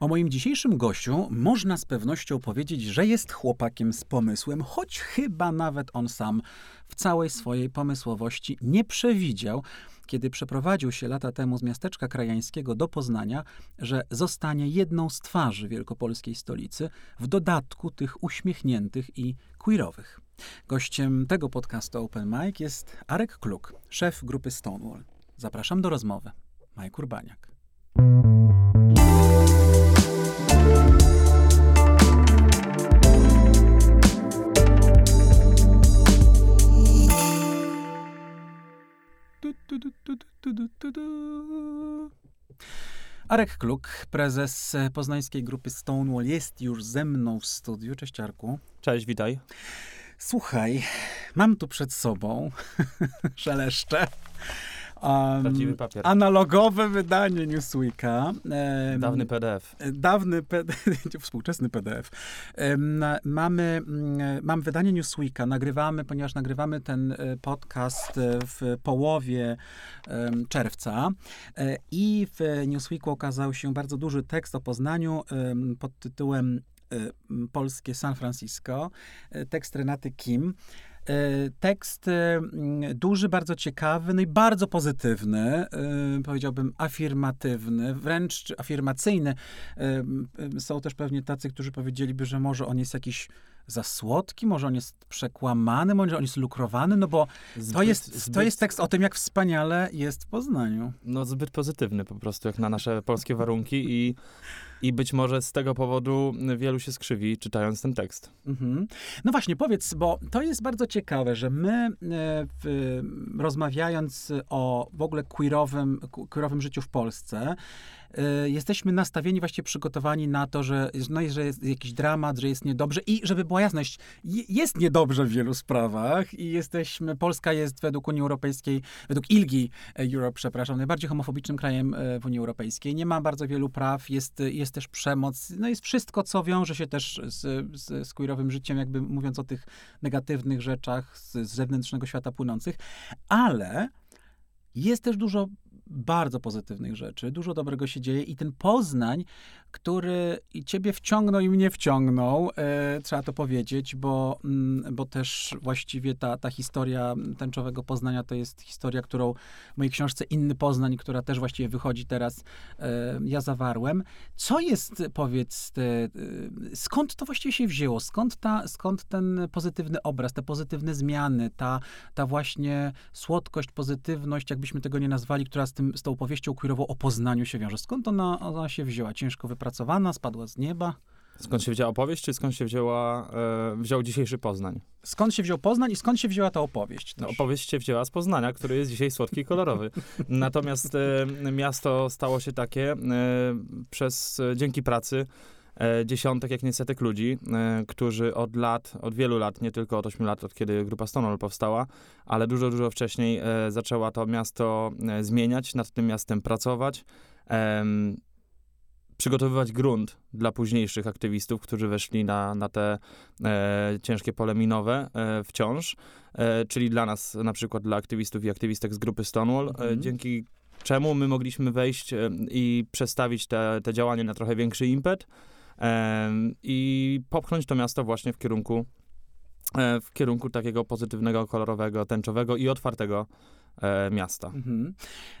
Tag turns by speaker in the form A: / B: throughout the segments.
A: O moim dzisiejszym gościu można z pewnością powiedzieć, że jest chłopakiem z pomysłem, choć chyba nawet on sam w całej swojej pomysłowości nie przewidział, kiedy przeprowadził się lata temu z miasteczka krajańskiego do Poznania, że zostanie jedną z twarzy wielkopolskiej stolicy, w dodatku tych uśmiechniętych i queerowych. Gościem tego podcastu Open Mic jest Arek Kluk, szef grupy Stonewall. Zapraszam do rozmowy. Arek Kluk, prezes poznańskiej grupy Stonewall, jest już ze mną w studiu. Cześć Arku.
B: Cześć, witaj.
A: Słuchaj, mam tu przed sobą szeleszcze
B: Um.
A: Analogowe wydanie Newsweeka.
B: Um, dawny PDF.
A: Dawny, współczesny PDF. Um, mamy, mm, mam wydanie Newsweeka, nagrywamy, ponieważ nagrywamy ten e, podcast e, w połowie czerwca e, i w Newsweeku okazał się bardzo duży tekst o Poznaniu pod tytułem Polskie San Francisco, tekst Renaty Kim. E, tekst e, duży, bardzo ciekawy, no i bardzo pozytywny, e, powiedziałbym afirmatywny, wręcz afirmacyjny. Są też pewnie tacy, którzy powiedzieliby, że może on jest jakiś za słodki, może on jest przekłamany, może on jest lukrowany, no bo zbyt, to, jest, zbyt... to jest tekst o tym, jak wspaniale jest w Poznaniu.
B: No zbyt pozytywny po prostu, jak na nasze polskie warunki i i być może z tego powodu wielu się skrzywi, czytając ten tekst. Mhm.
A: No właśnie, powiedz, bo to jest bardzo ciekawe, że my e, w, rozmawiając o w ogóle queerowym, queerowym życiu w Polsce, Y, jesteśmy nastawieni, właściwie przygotowani na to, że, no, że jest jakiś dramat, że jest niedobrze i żeby była jasność, jest niedobrze w wielu sprawach i jesteśmy, Polska jest według Unii Europejskiej, według ILGI Europe, przepraszam, najbardziej homofobicznym krajem e, w Unii Europejskiej. Nie ma bardzo wielu praw, jest, jest też przemoc, no jest wszystko, co wiąże się też z, z, z queerowym życiem, jakby mówiąc o tych negatywnych rzeczach z, z zewnętrznego świata płynących, ale jest też dużo bardzo pozytywnych rzeczy, dużo dobrego się dzieje i ten Poznań który i ciebie wciągnął i mnie wciągnął, e, trzeba to powiedzieć, bo, mm, bo też właściwie ta, ta historia tęczowego Poznania to jest historia, którą w mojej książce Inny Poznań, która też właściwie wychodzi teraz, e, ja zawarłem. Co jest, powiedz, te, e, skąd to właściwie się wzięło? Skąd, ta, skąd ten pozytywny obraz, te pozytywne zmiany, ta, ta właśnie słodkość, pozytywność, jakbyśmy tego nie nazwali, która z, tym, z tą opowieścią queerową o Poznaniu się wiąże? Skąd ona, ona się wzięła? Ciężko wypracowana, spadła z nieba.
B: Skąd się wzięła opowieść, czy skąd się wzięła, e, wziął dzisiejszy Poznań?
A: Skąd się wziął Poznań i skąd się wzięła ta opowieść?
B: No, opowieść się wzięła z Poznania, który jest dzisiaj słodki i kolorowy. Natomiast e, miasto stało się takie e, przez, e, dzięki pracy e, dziesiątek, jak nie setek ludzi, e, którzy od lat, od wielu lat, nie tylko od ośmiu lat, od kiedy grupa Stonewall powstała, ale dużo, dużo wcześniej zaczęła to miasto zmieniać, nad tym miastem pracować przygotowywać grunt dla późniejszych aktywistów, którzy weszli na, na te e, ciężkie pole minowe e, wciąż, e, czyli dla nas, na przykład dla aktywistów i aktywistek z grupy Stonewall, mhm. dzięki czemu my mogliśmy wejść e, i przestawić te, te działania na trochę większy impet e, i popchnąć to miasto właśnie w kierunku e, w kierunku takiego pozytywnego, kolorowego, tęczowego i otwartego e, miasta. Mhm.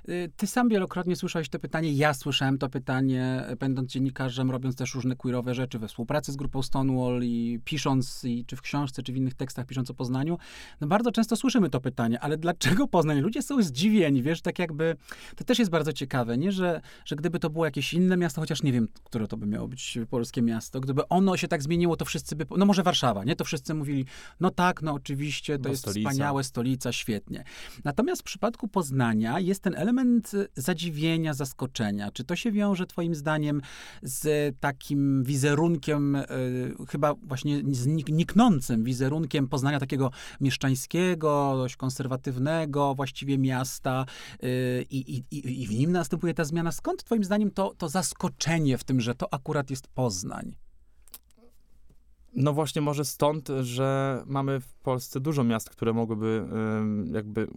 A: Y, ty sam wielokrotnie słyszałeś to pytanie, ja słyszałem to pytanie, będąc dziennikarzem, robiąc też różne queerowe rzeczy we współpracy z grupą Stonewall i pisząc, i, czy w książce, czy w innych tekstach, pisząc o Poznaniu. No bardzo często słyszymy to pytanie, ale dlaczego Poznań? Ludzie są zdziwieni, wiesz, tak jakby, to też jest bardzo ciekawe, nie, że, że gdyby to było jakieś inne miasto, chociaż nie wiem, które to by miało być polskie miasto, gdyby ono się tak zmieniło, to wszyscy by, no może Warszawa, nie, to wszyscy mówili, no tak, no oczywiście, to no, jest stolica. wspaniałe, stolica, świetnie. Natomiast przypadku Poznania jest ten element zadziwienia, zaskoczenia. Czy to się wiąże Twoim zdaniem z takim wizerunkiem, y, chyba właśnie zniknącym wizerunkiem Poznania takiego mieszczańskiego, dość konserwatywnego właściwie miasta y, i, i, i w nim następuje ta zmiana. Skąd Twoim zdaniem to, to zaskoczenie w tym, że to akurat jest Poznań?
B: No właśnie może stąd, że mamy w Polsce dużo miast, które mogłyby jakby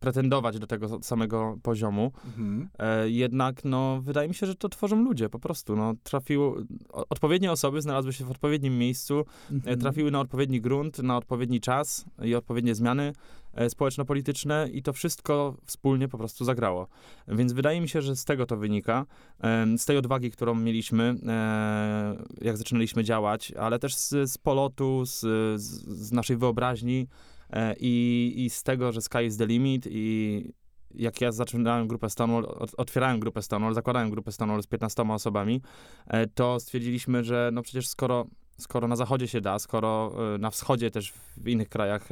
B: pretendować do tego samego poziomu.
A: Mhm.
B: E, jednak no, wydaje mi się, że to tworzą ludzie po prostu. No, trafiło, odpowiednie osoby znalazły się w odpowiednim miejscu, e,
A: Mhm.
B: trafiły na odpowiedni grunt, na odpowiedni czas i odpowiednie zmiany e, społeczno-polityczne i to wszystko wspólnie po prostu zagrało. Więc wydaje mi się, że z tego to wynika, em, z tej odwagi, którą mieliśmy, e, jak zaczynaliśmy działać, ale też z, z polotu, z, z, z naszej wyobraźni e, i, i z tego, że sky is the limit i jak ja zaczynałem grupę Stonewall, ot- otwierałem grupę Stonewall, zakładałem grupę Stonewall z 15 osobami, e, to stwierdziliśmy, że no przecież skoro, skoro na zachodzie się da, skoro e, na wschodzie też w innych krajach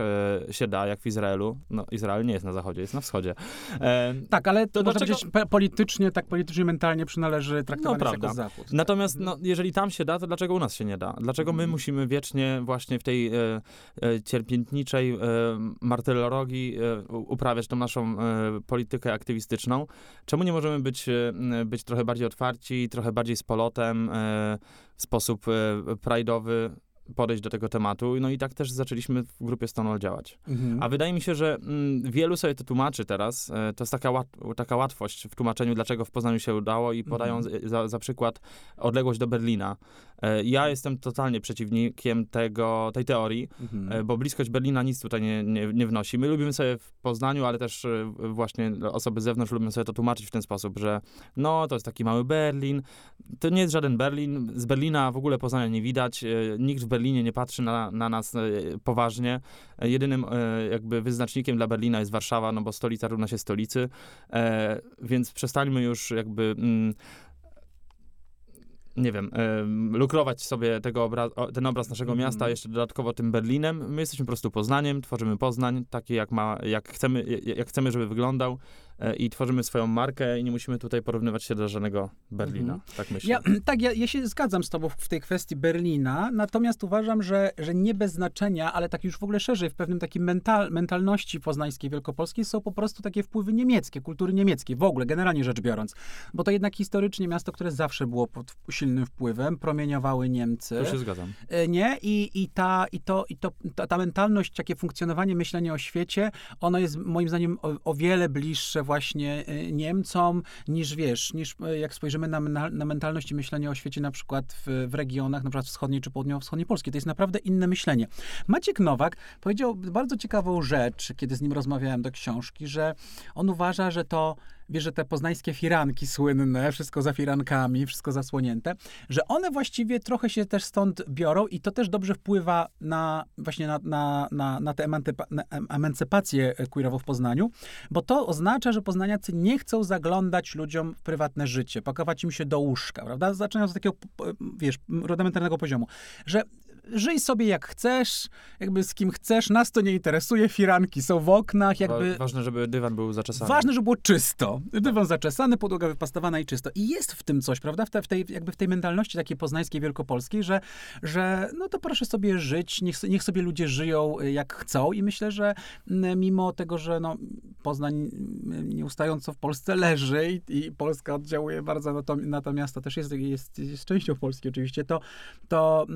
B: e, się da, jak w Izraelu, no Izrael nie jest na zachodzie, jest na wschodzie. E,
A: Tak, ale
B: To
A: można powiedzieć, pe- politycznie, tak politycznie, mentalnie przynależy traktować
B: No,
A: jako. Zachód.
B: Natomiast no, jeżeli tam się da, to dlaczego u nas się nie da? Dlaczego my
A: Mhm.
B: musimy wiecznie właśnie w tej e, e, cierpiętniczej e, martyrologii e, uprawiać tą naszą e, politykę aktywistyczną? Czemu nie możemy być, e, być trochę bardziej otwarci, trochę bardziej z polotem, e, w sposób e, podejść do tego tematu? No i tak też zaczęliśmy w grupie Stonewall działać.
A: Mhm.
B: A wydaje mi się, że mm, wielu sobie to tłumaczy teraz. E, to jest taka, łat, taka łatwość w tłumaczeniu, dlaczego w Poznaniu się udało i podają
A: Mhm.
B: za, za przykład odległość do Berlina. E, ja jestem totalnie przeciwnikiem tego, tej teorii,
A: Mhm.
B: e, bo bliskość Berlina nic tutaj nie, nie, nie wnosi. My lubimy sobie w Poznaniu, ale też e, właśnie osoby z zewnątrz lubią sobie to tłumaczyć w ten sposób, że no, to jest taki mały Berlin. To nie jest żaden Berlin. Z Berlina w ogóle Poznania nie widać. Nikt w Berlinie nie patrzy na, na nas poważnie. Jedynym jakby wyznacznikiem dla Berlina jest Warszawa, no bo stolica równa się stolicy. Więc przestańmy już jakby... Mm, nie wiem, em, lukrować sobie tego obra- o- ten obraz naszego
A: Mhm.
B: miasta jeszcze dodatkowo tym Berlinem. My jesteśmy po prostu Poznaniem, tworzymy Poznań, taki jak ma, jak chcemy, jak- chcemy, żeby wyglądał i tworzymy swoją markę i nie musimy tutaj porównywać się do żadnego Berlina,
A: Mhm.
B: tak myślę.
A: Ja, tak, ja, ja się zgadzam z tobą w- tej kwestii Berlina, natomiast uważam, że, że nie bez znaczenia, ale tak już w ogóle szerzej, w pewnym takim mental, mentalności poznańskiej, wielkopolskiej są po prostu takie wpływy niemieckie, kultury niemieckiej, w ogóle, generalnie rzecz biorąc. Bo to jednak historycznie miasto, które zawsze było pod silnym wpływem, promieniowały Niemcy.
B: Tu się zgadzam.
A: E, Nie? I, i, ta, i, to, i to, ta, ta mentalność, takie funkcjonowanie, myślenie o świecie, ono jest moim zdaniem o, o wiele bliższe właśnie e, Niemcom niż, wiesz, niż e, jak spojrzymy na, na, mentalność i myślenie o świecie na przykład w, w regionach, na przykład wschodniej czy południowo-wschodniej Polski. To jest naprawdę inne myślenie. Maciek Nowak powiedział bardzo ciekawą rzecz, kiedy z nim rozmawiałem do książki, że on uważa, że to, wiesz, że te poznańskie firanki słynne, wszystko za firankami, wszystko zasłonięte, że one właściwie trochę się też stąd biorą i to też dobrze wpływa na właśnie na, na, na, na tę emancypację queerową w Poznaniu, bo to oznacza, że poznaniacy nie chcą zaglądać ludziom w prywatne życie, pakować im się do łóżka, prawda? Zaczynając od takiego, wiesz, rudymentarnego poziomu, że żyj sobie jak chcesz, jakby z kim chcesz, nas to nie interesuje, firanki są w oknach, jakby...
B: Wa- Ważne, żeby dywan był zaczesany.
A: Ważne, żeby było czysto. Dywan zaczesany, podłoga wypastowana i czysto. I jest w tym coś, prawda? W, te, w tej, jakby w tej mentalności takiej poznańskiej, wielkopolskiej, że, że no to proszę sobie żyć, niech, niech sobie ludzie żyją y, jak chcą i myślę, że mimo tego, że no, Poznań nieustająco w Polsce leży i, i Polska oddziałuje bardzo na to, na to miasto, też jest, jest, jest częścią Polski oczywiście, to, to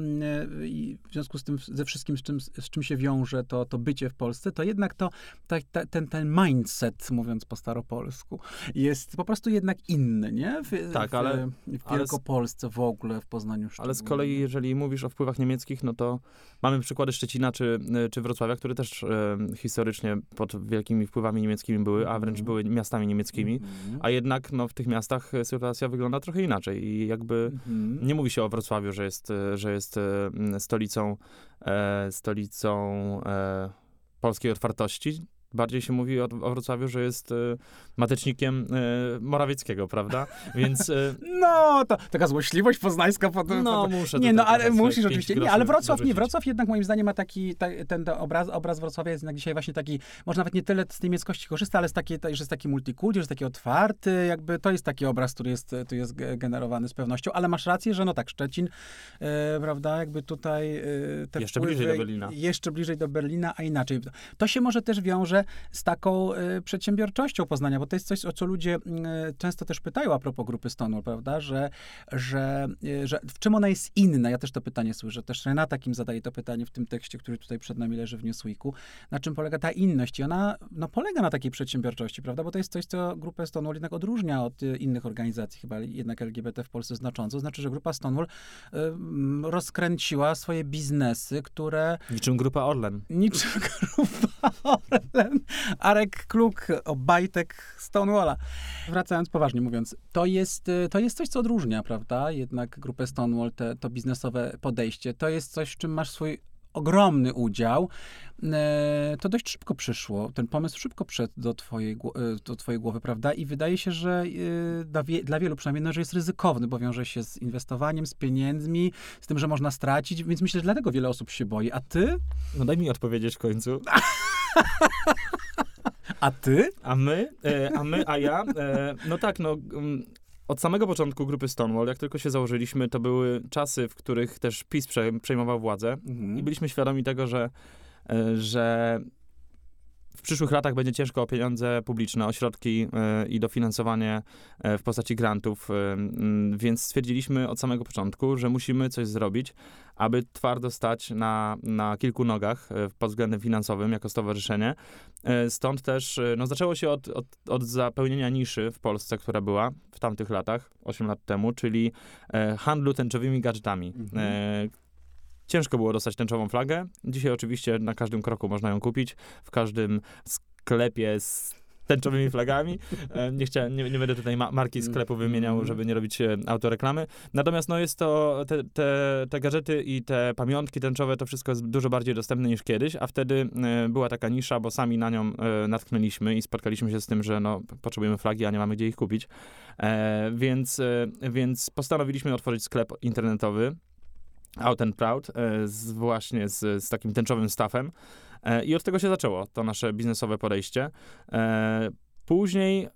A: i w związku z tym, ze wszystkim, z czym, z czym się wiąże to, to bycie w Polsce, to jednak to, ta, ta, ten, ten mindset, mówiąc po staropolsku, jest po prostu jednak inny, nie? W,
B: Tak,
A: w,
B: ale-
A: w Wielkopolsce w ogóle, w Poznaniu
B: Ale z
A: szczególnie.
B: kolei, jeżeli mówisz o wpływach niemieckich, no to mamy przykłady Szczecina czy, czy Wrocławia, które też e, historycznie pod wielkimi wpływami niemieckimi były, a wręcz
A: Mhm.
B: były miastami niemieckimi.
A: Mhm.
B: A jednak no, w tych miastach e, sytuacja wygląda trochę inaczej i jakby
A: Mhm.
B: nie mówi się o Wrocławiu, że jest, e, że jest e, stolicą, e, stolicą e, polskiej otwartości. Bardziej się mówi o, o Wrocławiu, że jest e, matecznikiem e, Morawieckiego, prawda? Więc e,
A: No, to taka złośliwość poznańska. Pod,
B: no
A: pod,
B: muszę
A: nie, no, ale
B: trochę
A: musisz oczywiście. Nie, ale Wrocław, nie,
B: dorzucić.
A: Wrocław jednak moim zdaniem ma taki, ta, ten obraz, obraz Wrocławia jest jednak dzisiaj właśnie taki, może nawet nie tyle z niemieckości korzysta, ale z takiej, że jest taki multikulti, że jest taki otwarty, jakby to jest taki obraz, który jest, tu jest ge- generowany z pewnością, ale masz rację, że no tak, Szczecin, e, prawda, jakby tutaj te
B: Jeszcze
A: wpływy,
B: bliżej do Berlina.
A: Jeszcze bliżej do Berlina, a inaczej. To się może też wiąże ale z taką y, przedsiębiorczością Poznania, bo to jest coś, o co ludzie y, często też pytają a propos grupy Stonewall, prawda, że, że, y, że w czym ona jest inna? Ja też to pytanie słyszę, też Renata Kim zadaje to pytanie w tym tekście, który tutaj przed nami leży w Newsweeku, na czym polega ta inność i ona no, polega na takiej przedsiębiorczości, prawda, bo to jest coś, co grupę Stonewall jednak odróżnia od innych organizacji, chyba jednak LGBT w Polsce znacząco, znaczy, że grupa Stonewall y, rozkręciła swoje biznesy, które...
B: Niczym grupa Orlen.
A: Niczym grupa Orlen. Arek Kluk, Obajtek Stonewalla. Wracając poważnie mówiąc, to jest, y, to jest coś, co odróżnia, prawda, jednak grupę Stonewall, te, to biznesowe podejście. To jest coś, w czym masz swój ogromny udział, e, to dość szybko przyszło. Ten pomysł szybko wszedł do twojej, e, do twojej głowy, prawda? I wydaje się, że e, dla, wie, dla wielu przynajmniej, no, że jest ryzykowny, bo wiąże się z inwestowaniem, z pieniędzmi, z tym, że można stracić, więc myślę, że dlatego wiele osób się boi. A ty?
B: No daj mi odpowiedzieć w końcu.
A: A ty?
B: A my, a my, a ja, no tak, no mm, od samego początku grupy Stonewall, jak tylko się założyliśmy, to były czasy, w których też PiS przejmował władzę mhm. i byliśmy świadomi tego, że, e, że w przyszłych latach będzie ciężko o pieniądze publiczne, o środki y, i dofinansowanie y, w postaci grantów, y, więc stwierdziliśmy od samego początku, że musimy coś zrobić, aby twardo stać na, na kilku nogach pod względem finansowym jako stowarzyszenie. Stąd też no, zaczęło się od, od, od zapełnienia niszy w Polsce, która była w tamtych latach, 8 lat temu, czyli handlu tęczowymi gadżetami. Mhm Ciężko było dostać tęczową flagę. Dzisiaj oczywiście na każdym kroku można ją kupić. W każdym sklepie z tęczowymi flagami. E, nie, chciałem, nie, nie będę tutaj ma marki sklepu wymieniał, mhm. żeby nie robić e, autoreklamy. Natomiast no jest to, te, te, te gadżety i te pamiątki tęczowe, to wszystko jest dużo bardziej dostępne niż kiedyś, a wtedy e, była taka nisza, bo sami na nią natknęliśmy i spotkaliśmy się z tym, że no, potrzebujemy flagi, a nie mamy gdzie ich kupić. Więc, więc postanowiliśmy otworzyć sklep internetowy, Out and Proud, e, z, właśnie z, z takim tęczowym staffem. E, I od tego się zaczęło to nasze biznesowe podejście. E, później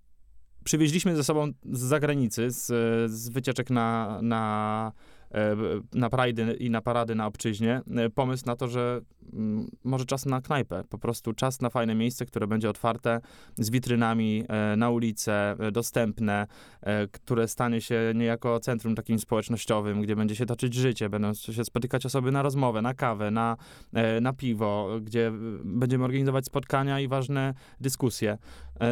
B: przywieźliśmy ze sobą z zagranicy, z, z wycieczek na, na na Pride i na parady na obczyźnie, e, pomysł na to, że mm, może czas na knajpę, po prostu czas na fajne miejsce, które będzie otwarte z witrynami e, na ulicę, dostępne, które stanie się niejako centrum takim społecznościowym, gdzie będzie się toczyć życie, będą się spotykać osoby na rozmowę, na kawę, na, na piwo, gdzie będziemy organizować spotkania i ważne dyskusje.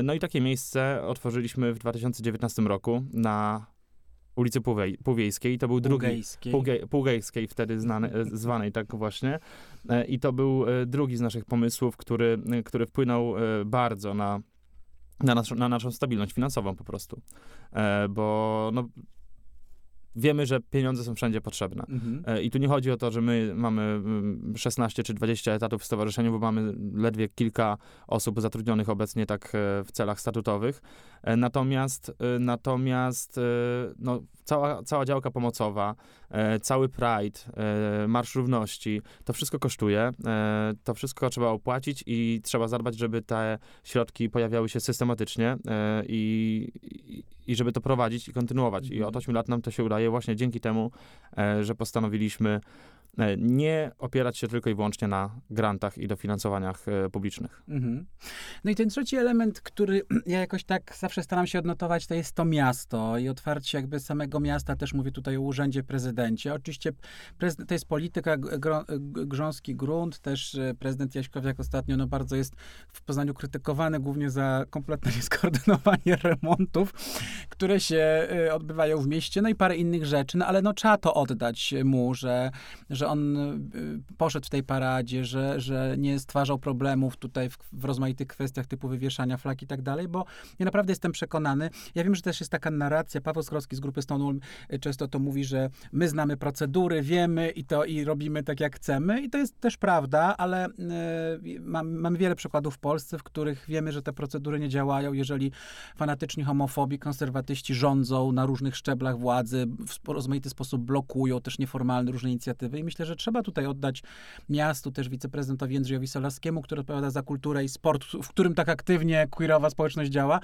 B: No i takie miejsce otworzyliśmy w 2019 roku na ulicy Półwej, Półwiejskiej. To był drugi... Półgejskiej. Półgejskiej wtedy znany, e, zwanej tak właśnie. E, I to był e, drugi z naszych pomysłów, który, który wpłynął bardzo na, na, naszą, na naszą stabilność finansową po prostu. Bo no, wiemy, że pieniądze są wszędzie potrzebne. Mhm. E, I tu nie chodzi o to, że my mamy 16 mm, czy 20 etatów w stowarzyszeniu, bo mamy ledwie kilka osób zatrudnionych obecnie tak e, w celach statutowych. E, natomiast, natomiast no, cała, cała działka pomocowa, cały Pride, Marsz Równości, to wszystko kosztuje. To wszystko trzeba opłacić i trzeba zadbać, żeby te środki pojawiały się systematycznie i, i żeby to prowadzić i kontynuować. I od 8 mhm. lat nam to się udaje właśnie dzięki temu, e, że postanowiliśmy nie opierać się tylko i wyłącznie na grantach i dofinansowaniach e, publicznych. Mhm.
A: No i ten trzeci element, który ja jakoś tak zawsze staram się odnotować, to jest to miasto i otwarcie jakby samego miasta, też mówię tutaj o urzędzie prezydencie. Oczywiście prezydent, to jest polityka, gro, grząski grunt, też e, prezydent Jaśkowiak ostatnio no bardzo jest w Poznaniu krytykowany głównie za kompletne nieskoordynowanie remontów, które się odbywają w mieście, no i parę innych rzeczy, no ale no trzeba to oddać mu, że, że że on y, poszedł w tej paradzie, że, że nie stwarzał problemów tutaj w, w rozmaitych kwestiach typu wywieszania flag i tak dalej, bo ja naprawdę jestem przekonany, ja wiem, że też jest taka narracja, Paweł Skrowski z grupy Stonewall y, często to mówi, że my znamy procedury, wiemy i to i robimy tak jak chcemy i to jest też prawda, ale y, mam, mamy wiele przykładów w Polsce, w których wiemy, że te procedury nie działają, jeżeli fanatyczni homofobi, konserwatyści rządzą na różnych szczeblach władzy, w rozmaity sposób blokują też nieformalne różne inicjatywy i myślę, że trzeba tutaj oddać miastu, też wiceprezydentowi Jędrzejowi Solarskiemu, który odpowiada za kulturę i sport, w którym tak aktywnie queerowa społeczność działa,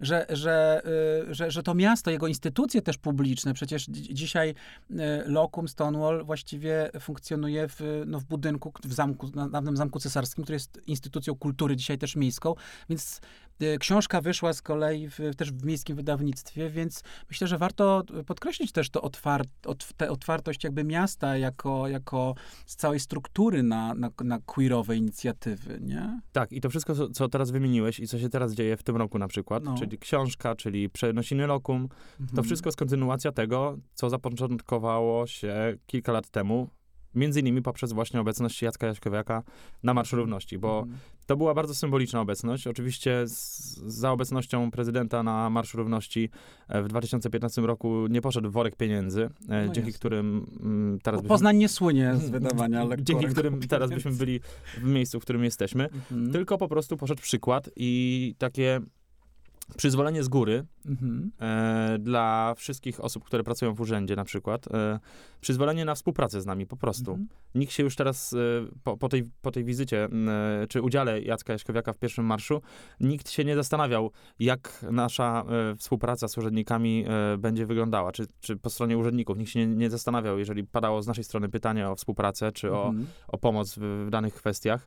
A: że, że, y, że, że to miasto, jego instytucje też publiczne, przecież dzisiaj y, Lokum Stonewall właściwie funkcjonuje w, no, w budynku, w zamku, na dawnym Zamku Cesarskim, który jest instytucją kultury, dzisiaj też miejską, więc książka wyszła z kolei w, też w miejskim wydawnictwie, więc myślę, że warto podkreślić też to otwar, ot, tę otwartość jakby miasta jako, jako z całej struktury na, na, na queerowe inicjatywy, nie?
B: Tak, i to wszystko, co, co teraz wymieniłeś i co się teraz dzieje w tym roku na przykład,
A: No.
B: czyli książka, czyli przenosiny lokum, to
A: Mhm.
B: wszystko jest kontynuacja tego, co zapoczątkowało się kilka lat temu, między innymi poprzez właśnie obecność Jacka Jaśkowiaka na Marszu Równości, bo
A: Mhm.
B: To była bardzo symboliczna obecność. Oczywiście z, za obecnością prezydenta na Marszu Równości e, w 2015 roku nie poszedł worek pieniędzy, e,
A: No
B: dzięki
A: jasne.
B: którym mm, teraz byśmy,
A: Poznań nie słynie z wydawania lekkorek
B: dzięki którym teraz byśmy byli w miejscu, w którym jesteśmy.
A: Mhm.
B: Tylko po prostu poszedł przykład i takie przyzwolenie z góry
A: Mhm.
B: e, dla wszystkich osób, które pracują w urzędzie na przykład, e, przyzwolenie na współpracę z nami po prostu.
A: Mhm.
B: Nikt się już teraz e, po, po, tej, po tej wizycie, e, czy udziale Jacka Jaśkowiaka w pierwszym marszu, nikt się nie zastanawiał, jak nasza e, współpraca z urzędnikami e, będzie wyglądała, czy, czy po stronie urzędników. Nikt się nie, nie zastanawiał, jeżeli padało z naszej strony pytanie o współpracę, czy o,
A: Mhm.
B: o pomoc w, w danych kwestiach,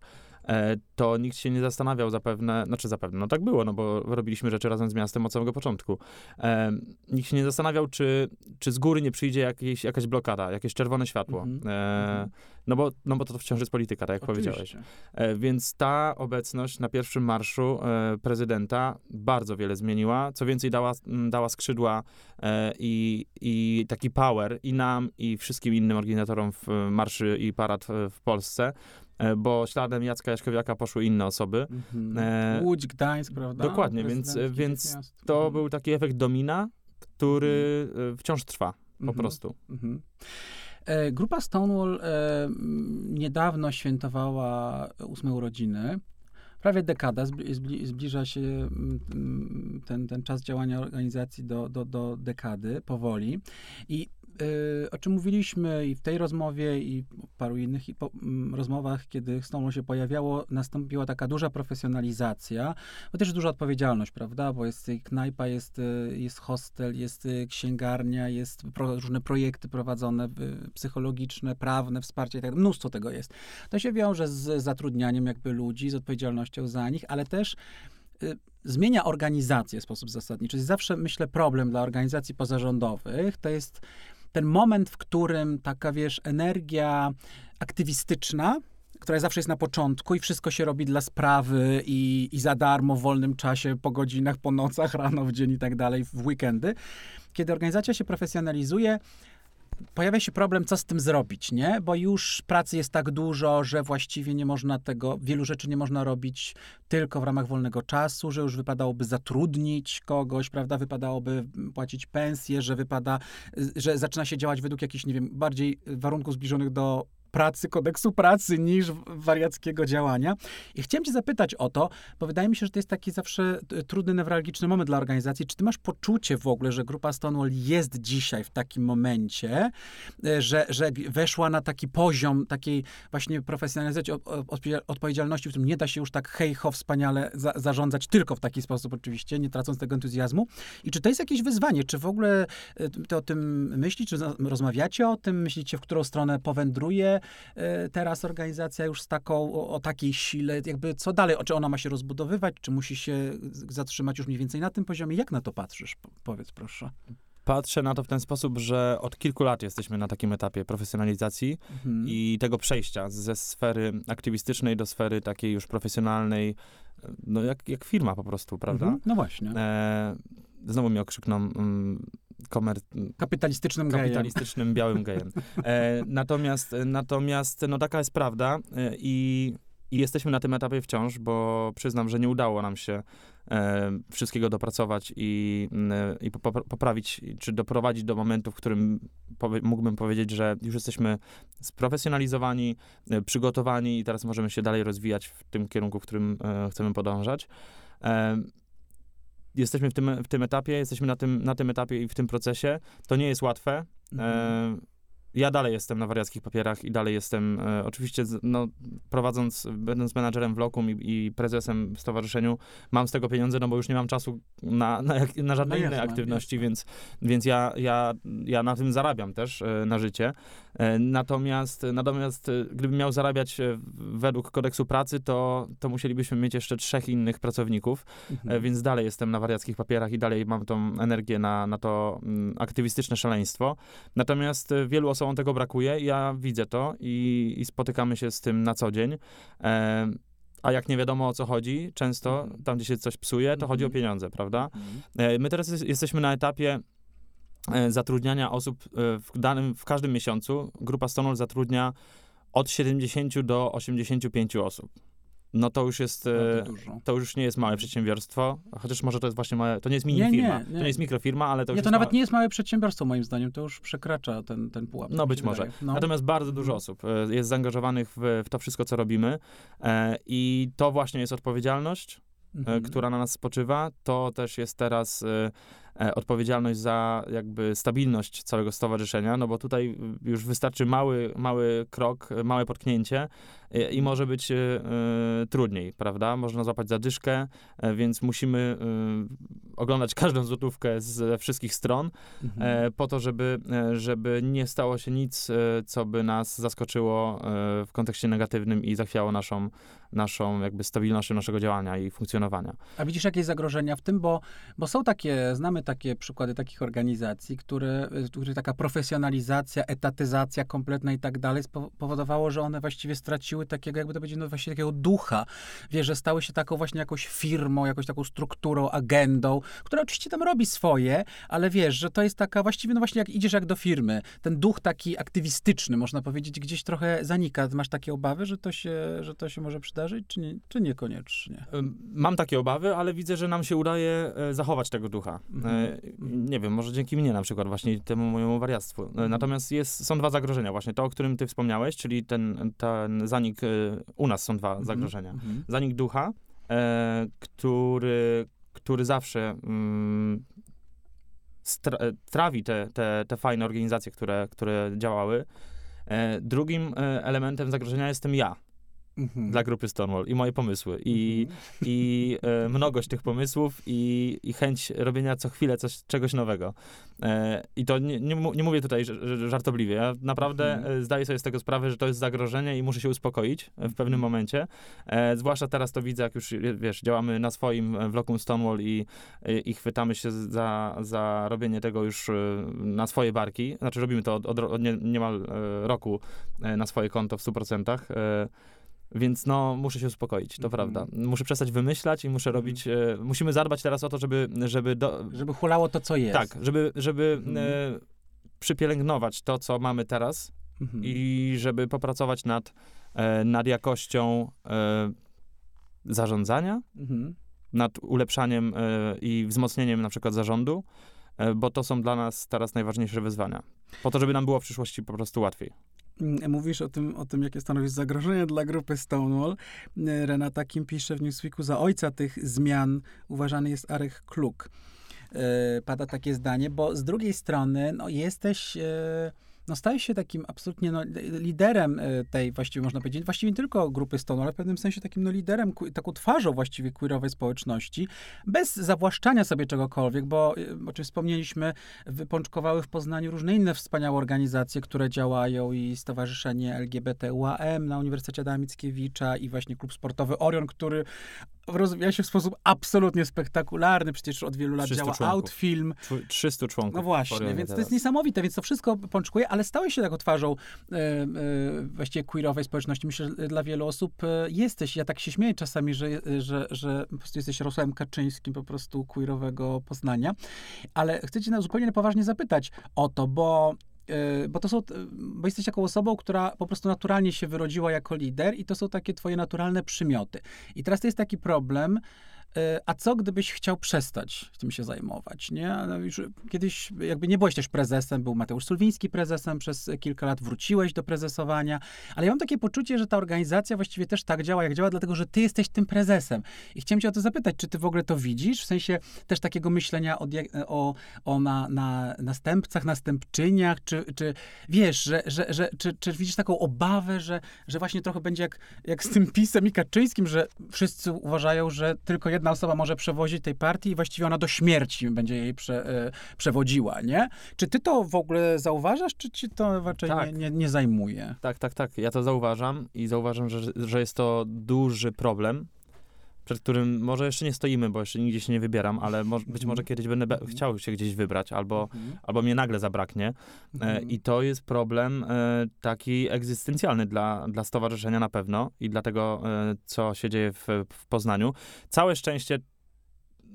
B: to nikt się nie zastanawiał zapewne, znaczy zapewne, no tak było, no bo robiliśmy rzeczy razem z miastem od samego początku. E, nikt się nie zastanawiał, czy, czy z góry nie przyjdzie jakieś, jakaś blokada, jakieś czerwone światło.
A: Mhm.
B: E,
A: Mhm.
B: no, bo, no bo to wciąż jest polityka, tak jak powiedziałeś.
A: Oczywiście.
B: E, więc ta obecność na pierwszym marszu e, prezydenta bardzo wiele zmieniła. Co więcej, dała, m, dała skrzydła e, i, i taki power i nam, i wszystkim innym organizatorom w, marszy i parad w, w Polsce, e, bo śladem Jacka Jaśkowiaka poszły inne osoby.
A: Mhm.
B: E,
A: Łódź, Gdańsk, prawda?
B: dokładnie, więc- więc. To
A: Mhm.
B: był taki efekt domina, który e, wciąż trwa po
A: Mhm.
B: prostu.
A: Mhm. E, Grupa Stonewall e, niedawno świętowała ósme urodziny. Prawie dekada, zbli, zbli, zbliża się mm, ten, ten czas działania organizacji do, do, do dekady, powoli. I e, o czym mówiliśmy i w tej rozmowie, i paru innych rozmowach, kiedy Stonewall się pojawiało, nastąpiła taka duża profesjonalizacja, bo też duża odpowiedzialność, prawda? Bo jest knajpa, jest, y, jest hostel, jest y, księgarnia, jest pro, różne projekty prowadzone, y, psychologiczne, prawne, wsparcie tak. Mnóstwo tego jest. To się wiąże z zatrudnianiem jakby ludzi, z odpowiedzialnością za nich, ale też zmienia organizację w sposób zasadniczy. Zawsze, myślę, problem dla organizacji pozarządowych. To jest ten moment, w którym taka, wiesz, energia aktywistyczna, która zawsze jest na początku i wszystko się robi dla sprawy i, i za darmo w wolnym czasie, po godzinach, po nocach, rano, w dzień i tak dalej, w weekendy. Kiedy organizacja się profesjonalizuje, pojawia się problem, co z tym zrobić, nie? Bo już pracy jest tak dużo, że właściwie nie można tego, wielu rzeczy nie można robić tylko w ramach wolnego czasu, że już wypadałoby zatrudnić kogoś, prawda? Wypadałoby płacić pensję, że wypada, że zaczyna się działać według jakichś, nie wiem, bardziej warunków zbliżonych do pracy, kodeksu pracy niż wariackiego działania. I chciałem cię zapytać o to, bo wydaje mi się, że to jest taki zawsze t- trudny, newralgiczny moment dla organizacji. Czy ty masz poczucie w ogóle, że grupa Stonewall jest dzisiaj w takim momencie, e, że, że weszła na taki poziom takiej właśnie profesjonalizacji, odpowiedzialności, w którym nie da się już tak hej ho wspaniale za, zarządzać tylko w taki sposób oczywiście, nie tracąc tego entuzjazmu. I czy to jest jakieś wyzwanie? Czy w ogóle e, ty o tym myślisz? Czy rozmawiacie o tym? Myślicie, w którą stronę powędruje e, teraz organizacja już z taką, o, o takiej sile? Jakby co dalej? Czy ona ma się rozbudowywać? Czy musi się zatrzymać już mniej więcej na tym poziomie? Jak na to patrzysz? Po- Powiedz proszę.
B: Patrzę na to w ten sposób, że od kilku lat jesteśmy na takim etapie profesjonalizacji
A: Mhm.
B: i tego przejścia ze sfery aktywistycznej do sfery takiej już profesjonalnej, no jak, jak firma po prostu, prawda?
A: Mhm. No właśnie.
B: E, znowu mi okrzykną mm, komer...
A: Kapitalistycznym gejem.
B: kapitalistycznym białym gejem. E, natomiast, natomiast, no taka jest prawda e, i, i jesteśmy na tym etapie wciąż, bo przyznam, że nie udało nam się e, wszystkiego dopracować i, i po, poprawić, czy doprowadzić do momentu, w którym powie, mógłbym powiedzieć, że już jesteśmy sprofesjonalizowani, e, przygotowani i teraz możemy się dalej rozwijać w tym kierunku, w którym e, chcemy podążać. Jesteśmy w tym, w tym etapie, jesteśmy na tym, na tym etapie i w tym procesie. To nie jest łatwe.
A: Mhm.
B: E, ja dalej jestem na wariackich papierach i dalej jestem, e, oczywiście, z, no, prowadząc, będąc menadżerem w Lokum i, i, prezesem w stowarzyszeniu, mam z tego pieniądze, no bo już nie mam czasu na, na, na żadne no inne jasne, aktywności, jasne. więc, więc ja, ja, ja na tym zarabiam też e, na życie. E, natomiast, natomiast e, gdybym miał zarabiać e, według kodeksu pracy, to, to musielibyśmy mieć jeszcze trzech innych pracowników, mhm. więc dalej jestem na wariackich papierach i dalej mam tą energię na, na to mm, aktywistyczne szaleństwo. Natomiast wielu osobom tego brakuje, ja widzę to i, i spotykamy się z tym na co dzień. A jak nie wiadomo o co chodzi, często mhm. tam, gdzie się coś psuje, to chodzi o mhm. pieniądze, prawda? My teraz jesteśmy na etapie E, zatrudniania osób e, w, danym, w każdym miesiącu grupa Stonewall zatrudnia od 70 do 85 osób. No to już jest, e, to już nie jest małe przedsiębiorstwo, chociaż może to jest właśnie małe, to nie jest mini nie, firma, nie, nie. to nie jest mikrofirma, ale to już
A: Nie, to nawet małe... nie jest małe przedsiębiorstwo moim zdaniem, to już przekracza ten, ten pułap.
B: No być może. No. Natomiast bardzo dużo mhm. osób jest zaangażowanych w, w to wszystko, co robimy i to właśnie jest odpowiedzialność, mhm. która na nas spoczywa. To też jest teraz E, odpowiedzialność za jakby stabilność całego stowarzyszenia, no bo tutaj już wystarczy mały, mały krok, małe potknięcie i, i może być y, trudniej, prawda? Można złapać zadyszkę, więc musimy y, oglądać każdą złotówkę ze wszystkich stron mhm. po to, żeby, żeby nie stało się nic, co by nas zaskoczyło w kontekście negatywnym i zachwiało naszą, naszą jakby stabilnością naszego działania i funkcjonowania.
A: A widzisz jakieś zagrożenia w tym, bo, bo są takie, znamy takie przykłady takich organizacji, które, które taka profesjonalizacja, etatyzacja kompletna i tak dalej spowodowało, że one właściwie straciły takiego, jakby to powiedzieć, no właściwie takiego ducha. Wiesz, że stały się taką właśnie jakąś firmą, jakąś taką strukturą, agendą, która oczywiście tam robi swoje, ale wiesz, że to jest taka właściwie, no właśnie jak idziesz jak do firmy, ten duch taki aktywistyczny, można powiedzieć, gdzieś trochę zanika. Masz takie obawy, że to się, że to się może przydarzyć, czy, nie, czy niekoniecznie?
B: Mam takie obawy, ale widzę, że nam się udaje e, zachować tego ducha. Mhm. E, nie wiem, może dzięki mnie na przykład, właśnie temu mojemu wariactwu. Mhm. Natomiast jest, są dwa zagrożenia właśnie. To, o którym ty wspomniałeś, czyli ten, ten zanik, e, u nas są dwa mhm. zagrożenia. Mhm. Zanik ducha, e, który, który zawsze mm, stra, e, trawi te, te, te fajne organizacje, które, które działały. E, drugim e, elementem zagrożenia jestem ja mhm. dla grupy Stonewall i moje pomysły. I, mhm. i e, mnogość tych pomysłów i, i chęć robienia co chwilę coś, czegoś nowego. E, I to nie, nie, nie, mówię tutaj żartobliwie. Ja naprawdę mhm. E, zdaję sobie z tego sprawę, że to jest zagrożenie i muszę się uspokoić w pewnym mhm. momencie. E, zwłaszcza teraz to widzę, jak już, wiesz, działamy na swoim w Stonewall i, i, chwytamy się za, za robienie tego już e, na swoje barki. Znaczy robimy to od, od, od nie, niemal e, roku na swoje konto w 100%. Więc no, muszę się uspokoić, to mm. prawda. Muszę przestać wymyślać i muszę mm. robić, e, musimy zadbać teraz o to, żeby... Żeby, do,
A: żeby hulało to, co jest.
B: Tak, żeby, żeby e, przypielęgnować to, co mamy teraz i żeby popracować nad, e, nad jakością e, zarządzania, mhm. nad ulepszaniem e, i wzmocnieniem na przykład zarządu, e, bo to są dla nas teraz najważniejsze wyzwania. Po to, żeby nam było w przyszłości po prostu łatwiej.
A: Mm, mówisz o tym, o tym, jakie stanowi zagrożenie dla grupy Stonewall. E, Renata Kim pisze w Newsweeku, za ojca tych zmian uważany jest Arek Kluk. E, pada takie zdanie, bo z drugiej strony no, jesteś... E, no staje się takim absolutnie no, liderem e, tej, właściwie można powiedzieć, właściwie nie tylko grupy Stone, ale w pewnym sensie takim no, liderem, taką twarzą właściwie queerowej społeczności, bez zawłaszczania sobie czegokolwiek, bo e, o czym wspomnieliśmy, wypączkowały w Poznaniu różne inne wspaniałe organizacje, które działają i Stowarzyszenie LGBT UAM na Uniwersytecie Adama Mickiewicza i właśnie klub sportowy Orion, który rozwija się w sposób absolutnie spektakularny. Przecież od wielu lat działa członków. Outfilm.
B: 300 członków.
A: No właśnie, więc teraz. to jest niesamowite, więc to wszystko pączkuje, ale stały się taką twarzą e, e, właściwie queerowej społeczności. Myślę, że dla wielu osób e, jesteś, ja tak się śmieję czasami, że, że, że po prostu jesteś Rosłem Kaczyńskim po prostu queerowego Poznania, ale chcę cię na zupełnie poważnie zapytać o to, bo E, bo to są, bo jesteś taką osobą, która po prostu naturalnie się wyrodziła jako lider i to są takie twoje naturalne przymioty. I teraz to jest taki problem, e, a co gdybyś chciał przestać tym się zajmować, nie? No już kiedyś jakby nie byłeś też prezesem, był Mateusz Sulwiński prezesem przez kilka lat, wróciłeś do prezesowania, ale ja mam takie poczucie, że ta organizacja właściwie też tak działa, jak działa, dlatego, że ty jesteś tym prezesem. I chciałem cię o to zapytać, czy ty w ogóle to widzisz? W sensie też takiego myślenia o, o, o na, na następcach, następczyniach, czy, czy wiesz, że, że, że czy, czy widzisz taką obawę, że, że właśnie trochę będzie jak, jak z tym PiSem i Kaczyńskim, że wszyscy uważają, że tylko jedna osoba może przewozić tej partii i właściwie ona do śmierci będzie jej prze, e, przewodziła, nie? Czy ty to w ogóle zauważasz, czy ci to raczej tak. nie, nie, nie zajmuje?
B: Tak, tak, tak. Ja to zauważam i zauważam, że, że jest to duży problem, przed którym może jeszcze nie stoimy, bo jeszcze nigdzie się nie wybieram, ale mo być może mhm. kiedyś będę chciał się gdzieś wybrać, albo, mhm. albo mnie nagle zabraknie. E, mhm. I to jest problem e, taki egzystencjalny dla, dla stowarzyszenia na pewno i dla tego, e, co się dzieje w, w Poznaniu. Całe szczęście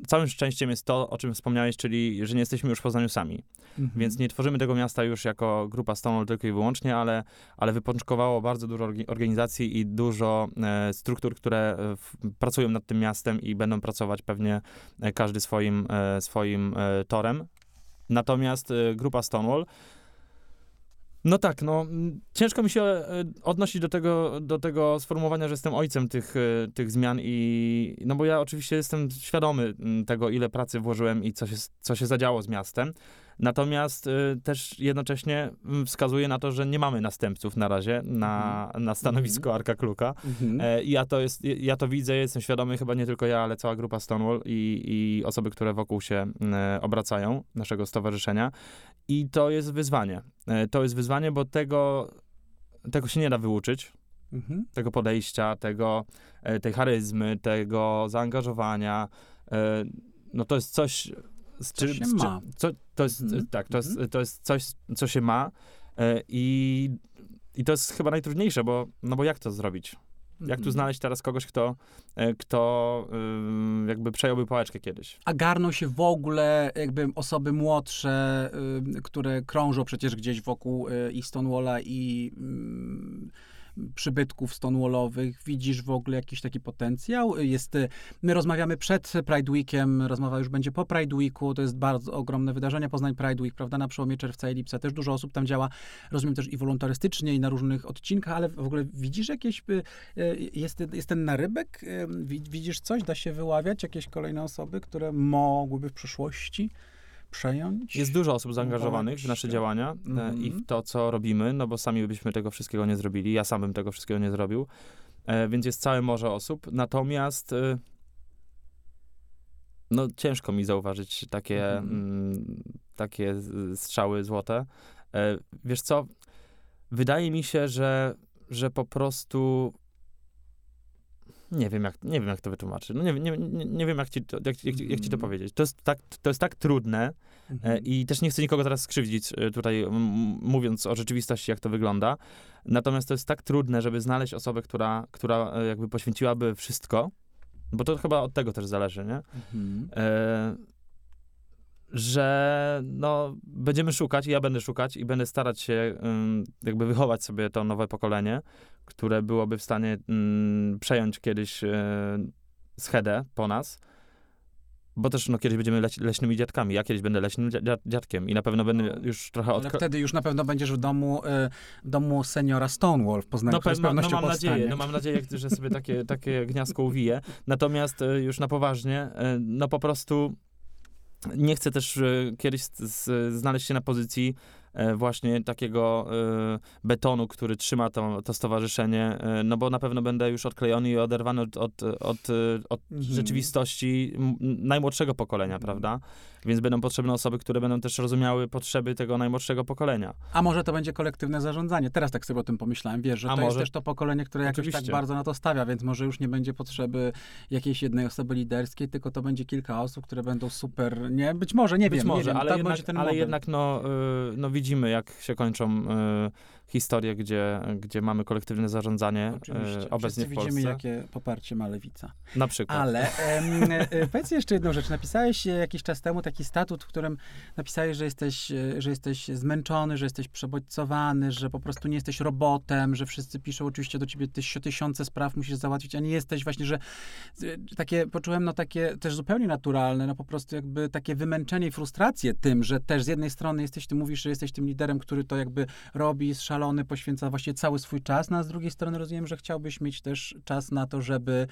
B: całym szczęściem jest to, o czym wspomniałeś, czyli że nie jesteśmy już w Poznaniu sami. Mhm. Więc nie tworzymy tego miasta już jako grupa Stonewall tylko i wyłącznie, ale, ale wypączkowało bardzo dużo organizacji i dużo e, struktur, które e, w, pracują nad tym miastem i będą pracować pewnie e, każdy swoim, e, swoim e, torem. Natomiast e, grupa Stonewall no tak, no ciężko mi się e, odnosić do tego, do tego sformułowania, że jestem ojcem tych, e, tych zmian i no bo ja oczywiście jestem świadomy tego, ile pracy włożyłem i co się, co się zadziało z miastem. Natomiast y, też jednocześnie mm, wskazuje na to, że nie mamy następców na razie na, mhm. na stanowisko mhm. Arka Kluka. Mhm. E, ja, to jest, ja to widzę, jestem świadomy, chyba nie tylko ja, ale cała grupa Stonewall i, i osoby, które wokół się e, obracają, naszego stowarzyszenia. I to jest wyzwanie. E, to jest wyzwanie, bo tego, tego się nie da wyuczyć. Mhm. Tego podejścia, tego, e, tej charyzmy, tego zaangażowania. E, no to jest coś,
A: z czym, się z ma.
B: Co, to jest, mhm. tak, to, jest, to jest coś, co się ma e, i, i to jest chyba najtrudniejsze, bo, no bo jak to zrobić? Jak tu mhm. znaleźć teraz kogoś, kto, e, kto jakby przejąłby pałeczkę kiedyś?
A: A garną się w ogóle jakby osoby młodsze, które krążą przecież gdzieś wokół y, i Stonewalla i przybytków stonewallowych? Widzisz w ogóle jakiś taki potencjał? Jest, my rozmawiamy przed Pride Weekiem, rozmowa już będzie po Pride Weeku, to jest bardzo ogromne wydarzenie, Poznań Pride Week, prawda, na przełomie czerwca i lipca. Też dużo osób tam działa, rozumiem też i wolontarystycznie, i na różnych odcinkach, ale w ogóle widzisz jakieś, y, y, jest, jest ten narybek? Y, widzisz coś? Da się wyławiać jakieś kolejne osoby, które mogłyby w przyszłości przejąć.
B: Jest dużo osób zaangażowanych w nasze działania mm. i w to, co robimy, no bo sami byśmy tego wszystkiego nie zrobili. Ja sam bym tego wszystkiego nie zrobił. E, więc jest całe morze osób. Natomiast e, no ciężko mi zauważyć takie, mm. Mm, takie strzały złote. Wiesz co? Wydaje mi się, że, że po prostu nie wiem, jak, nie wiem, jak to wytłumaczyć. No nie, nie, nie, nie wiem, jak ci, to, jak, jak, jak, ci to mm. powiedzieć. To jest tak, to jest tak trudne e, mhm. i też nie chcę nikogo teraz skrzywdzić e, tutaj, mówiąc o rzeczywistości, jak to wygląda. Natomiast to jest tak trudne, żeby znaleźć osobę, która, która e, jakby poświęciłaby wszystko, bo to chyba od tego też zależy, nie? Mhm. Że no, będziemy szukać i ja będę szukać i będę starać się jakby wychować sobie to nowe pokolenie, które byłoby w stanie przejąć kiedyś um, schedę po nas. Bo też no, kiedyś będziemy leś, leśnymi dziadkami. Ja kiedyś będę leśnym dziadkiem i na pewno będę no, już trochę
A: od... Ale wtedy już na pewno będziesz w domu, y, w domu seniora Stonewall w Poznaniu, no, z pewnością
B: no, mam
A: powstanie.
B: nadzieję, no mam nadzieję, że sobie takie, takie gniazdko uwiję. Natomiast y, już na poważnie, y, no po prostu nie chcę też e, kiedyś znaleźć się na pozycji właśnie takiego e, betonu, który trzyma to, to stowarzyszenie, e, no bo na pewno będę już odklejony i oderwany od, od, od, od mhm. rzeczywistości najmłodszego pokolenia, mhm. prawda? Więc będą potrzebne osoby, które będą też rozumiały potrzeby tego najmłodszego pokolenia.
A: A może to będzie kolektywne zarządzanie? Teraz tak sobie o tym pomyślałem, wiesz, że A to może? jest też to pokolenie, które jakoś tak bardzo na to stawia, więc może już nie będzie potrzeby jakiejś jednej osoby liderskiej, tylko to będzie kilka osób, które będą super, nie? Być może, nie
B: Być
A: wiem.
B: może,
A: nie wiem,
B: ale, tak jednak, ale jednak, no, no widzimy, jak się kończą y, historie, gdzie, gdzie mamy kolektywne zarządzanie
A: Oczywiście.
B: y, obecnie
A: Wszyscy
B: w Polsce.
A: widzimy, jakie poparcie ma lewica.
B: Na przykład.
A: Ale em, e, powiedz jeszcze jedną rzecz. Napisałeś e, jakiś czas temu taki statut, w którym napisałeś, że jesteś, e, że jesteś zmęczony, że jesteś przebodźcowany, że po prostu nie jesteś robotem, że wszyscy piszą oczywiście do ciebie tyś, tysiące spraw musisz załatwić, a nie jesteś właśnie, że e, takie, poczułem no takie też zupełnie naturalne, no po prostu jakby takie wymęczenie i frustrację tym, że też z jednej strony jesteś, ty mówisz, że jesteś tym liderem, który to jakby robi, jest szalony, poświęca właśnie cały swój czas, no a z drugiej strony rozumiem, że chciałbyś mieć też czas na to, żeby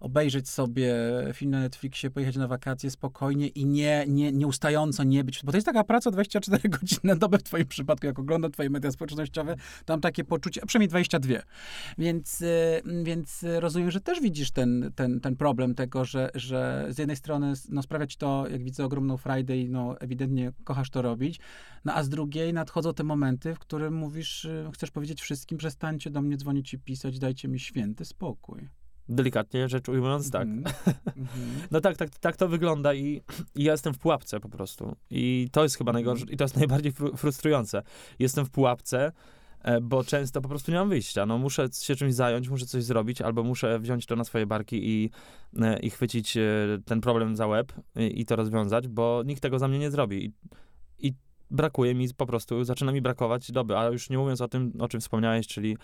A: obejrzeć sobie film na Netflixie, pojechać na wakacje spokojnie i nie, nie, nieustająco nie być, bo to jest taka praca 24 godziny na dobę w twoim przypadku, jak oglądam twoje media społecznościowe, tam takie poczucie, a przynajmniej 22. Więc, y, więc rozumiem, że też widzisz ten, ten, ten problem tego, że, że z jednej strony no, sprawia ci to, jak widzę, ogromną frajdę i no, ewidentnie kochasz to robić, no a z drugiej nadchodzą te momenty, w którym mówisz, y, chcesz powiedzieć wszystkim, przestańcie do mnie dzwonić i pisać, dajcie mi święty spokój.
B: Delikatnie rzecz ujmując, tak.
A: Mhm.
B: No tak, tak, tak to wygląda i, i ja jestem w pułapce po prostu. I to jest chyba
A: Mhm.
B: najgorsze, i to jest najbardziej fru, frustrujące. Jestem w pułapce, e, bo często po prostu nie mam wyjścia. No muszę się czymś zająć, muszę coś zrobić, albo muszę wziąć to na swoje barki i, e, i chwycić e, ten problem za łeb i, i to rozwiązać, bo nikt tego za mnie nie zrobi. I, I brakuje mi po prostu, zaczyna mi brakować doby, a już nie mówiąc o tym, o czym wspomniałeś, czyli,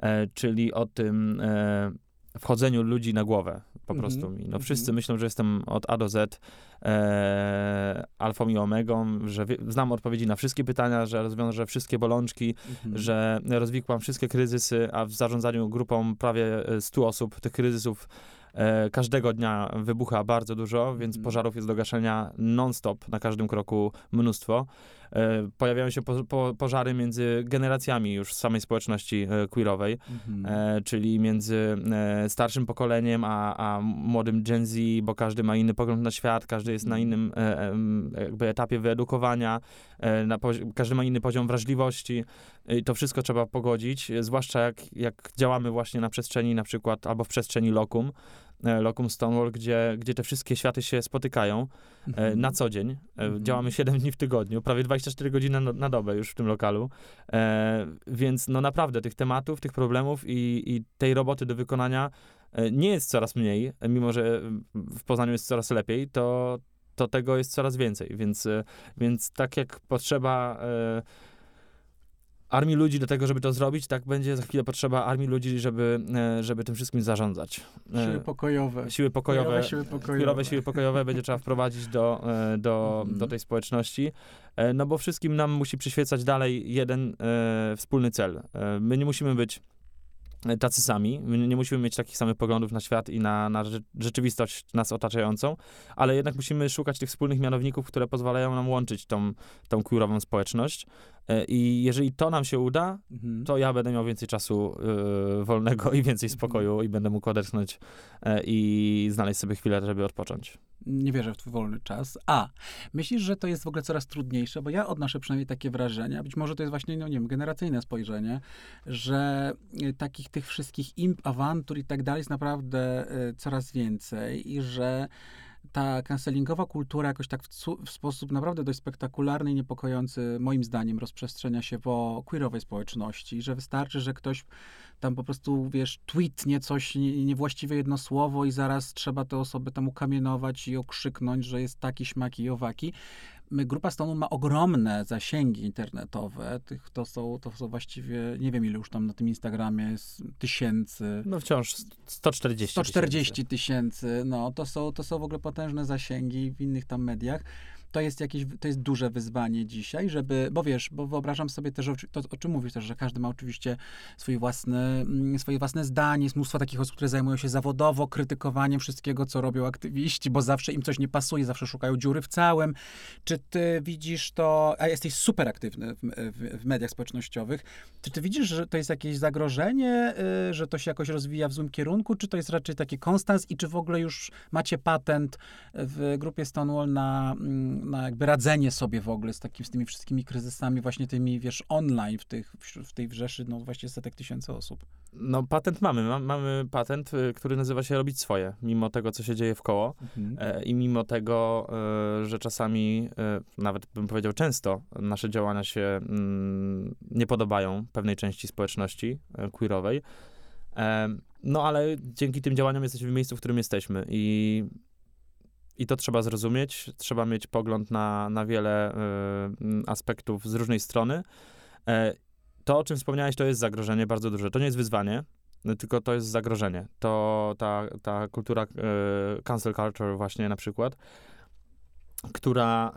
B: e, czyli o tym e, wchodzeniu ludzi na głowę po
A: Mhm,
B: prostu mi. No
A: mhm.
B: wszyscy myślą, że jestem od A do Z e, alfą i omegą, że wie, znam odpowiedzi na wszystkie pytania, że rozwiążę wszystkie bolączki,
A: Mhm.
B: że rozwikłam wszystkie kryzysy, a w zarządzaniu grupą prawie e, 100 osób tych kryzysów e, każdego dnia wybucha bardzo dużo, więc
A: Mhm.
B: pożarów jest do gaszenia non-stop, na każdym kroku mnóstwo. E, pojawiają się po, po, pożary między generacjami już samej społeczności e, queerowej,
A: Mhm.
B: e, czyli między starszym pokoleniem a, a młodym Gen Z, bo każdy ma inny pogląd na świat, każdy jest na
A: Mhm.
B: innym jakby etapie wyedukowania, każdy ma inny poziom wrażliwości i to wszystko trzeba pogodzić, zwłaszcza jak, jak działamy właśnie na przestrzeni na przykład, albo w przestrzeni Lokum, e, Lokum Stonewall, gdzie, gdzie te wszystkie światy się spotykają e,
A: Mhm.
B: na co dzień. E,
A: Mhm.
B: Działamy 7 dni w tygodniu, prawie 24 godziny na, na dobę już w tym lokalu. E, więc no naprawdę tych tematów, tych problemów i, i tej roboty do wykonania nie jest coraz mniej, mimo że w Poznaniu jest coraz lepiej, to, to tego jest coraz więcej. Więc, więc tak jak potrzeba e, armii ludzi do tego, żeby to zrobić, tak będzie za chwilę potrzeba armii ludzi, żeby, e, żeby tym wszystkim zarządzać. E,
A: Siły pokojowe.
B: siły pokojowe,
A: siły pokojowe.
B: queerowe siły pokojowe będzie trzeba wprowadzić do, e, do,
A: Mhm.
B: do tej społeczności, no bo wszystkim nam musi przyświecać dalej jeden wspólny cel. My nie musimy być tacy sami, my nie musimy mieć takich samych poglądów na świat i na, na rze- rzeczywistość nas otaczającą, ale jednak musimy szukać tych wspólnych mianowników, które pozwalają nam łączyć tą, tą queerową społeczność. E, I jeżeli to nam się uda,
A: Mhm.
B: to ja będę miał więcej czasu e, wolnego i więcej spokoju i będę mógł odetchnąć e, i znaleźć sobie chwilę, żeby odpocząć.
A: Nie wierzę w twój wolny czas. A, myślisz, że to jest w ogóle coraz trudniejsze? Bo ja odnoszę przynajmniej takie wrażenie, a być może to jest właśnie, no nie wiem, generacyjne spojrzenie, że y, takich tych wszystkich imp, awantur i tak dalej jest naprawdę y, coraz więcej i że ta cancelingowa kultura jakoś tak w, w sposób naprawdę dość spektakularny i niepokojący, moim zdaniem, rozprzestrzenia się po queerowej społeczności, że wystarczy, że ktoś tam po prostu, wiesz, tweetnie coś nie- niewłaściwe jedno słowo i zaraz trzeba tę osobę tam ukamienować i okrzyknąć, że jest taki, śmaki i owaki. My, Grupa Stonu ma ogromne zasięgi internetowe. Tych, to, są, to są właściwie, nie wiem ile już tam na tym Instagramie jest, tysięcy.
B: No wciąż 140
A: 140 tysięcy, no to są, to są w ogóle potężne zasięgi w innych tam mediach. To jest jakieś, to jest duże wyzwanie dzisiaj, żeby, bo wiesz, bo wyobrażam sobie też, to o czym mówisz też, że każdy ma oczywiście swój własny, mm, swoje własne zdanie, jest mnóstwo takich osób, które zajmują się zawodowo krytykowaniem wszystkiego, co robią aktywiści, bo zawsze im coś nie pasuje, zawsze szukają dziury w całym. Czy ty widzisz to, a jesteś super aktywny w, w, w mediach społecznościowych, czy ty widzisz, że to jest jakieś zagrożenie, y, że to się jakoś rozwija w złym kierunku, czy to jest raczej taki konstans i czy w ogóle już macie patent w grupie Stonewall na, mm, na jakby radzenie sobie w ogóle z, takim, z tymi wszystkimi kryzysami, właśnie tymi, wiesz, online w, tych, w tej wrzeszy, no właśnie setek tysięcy osób?
B: No patent mamy. Ma, mamy patent, y, który nazywa się robić swoje, mimo tego, co się dzieje w koło mhm. e, i mimo tego, e, że czasami, e, nawet bym powiedział często, nasze działania się mm, nie podobają pewnej części społeczności e, queerowej. E, no ale dzięki tym działaniom jesteśmy w miejscu, w którym jesteśmy i i to trzeba zrozumieć, trzeba mieć pogląd na, na wiele y, aspektów z różnej strony. E, to, o czym wspomniałeś, to jest zagrożenie bardzo duże. To nie jest wyzwanie, tylko to jest zagrożenie. To ta, ta kultura, y, cancel culture właśnie na przykład, która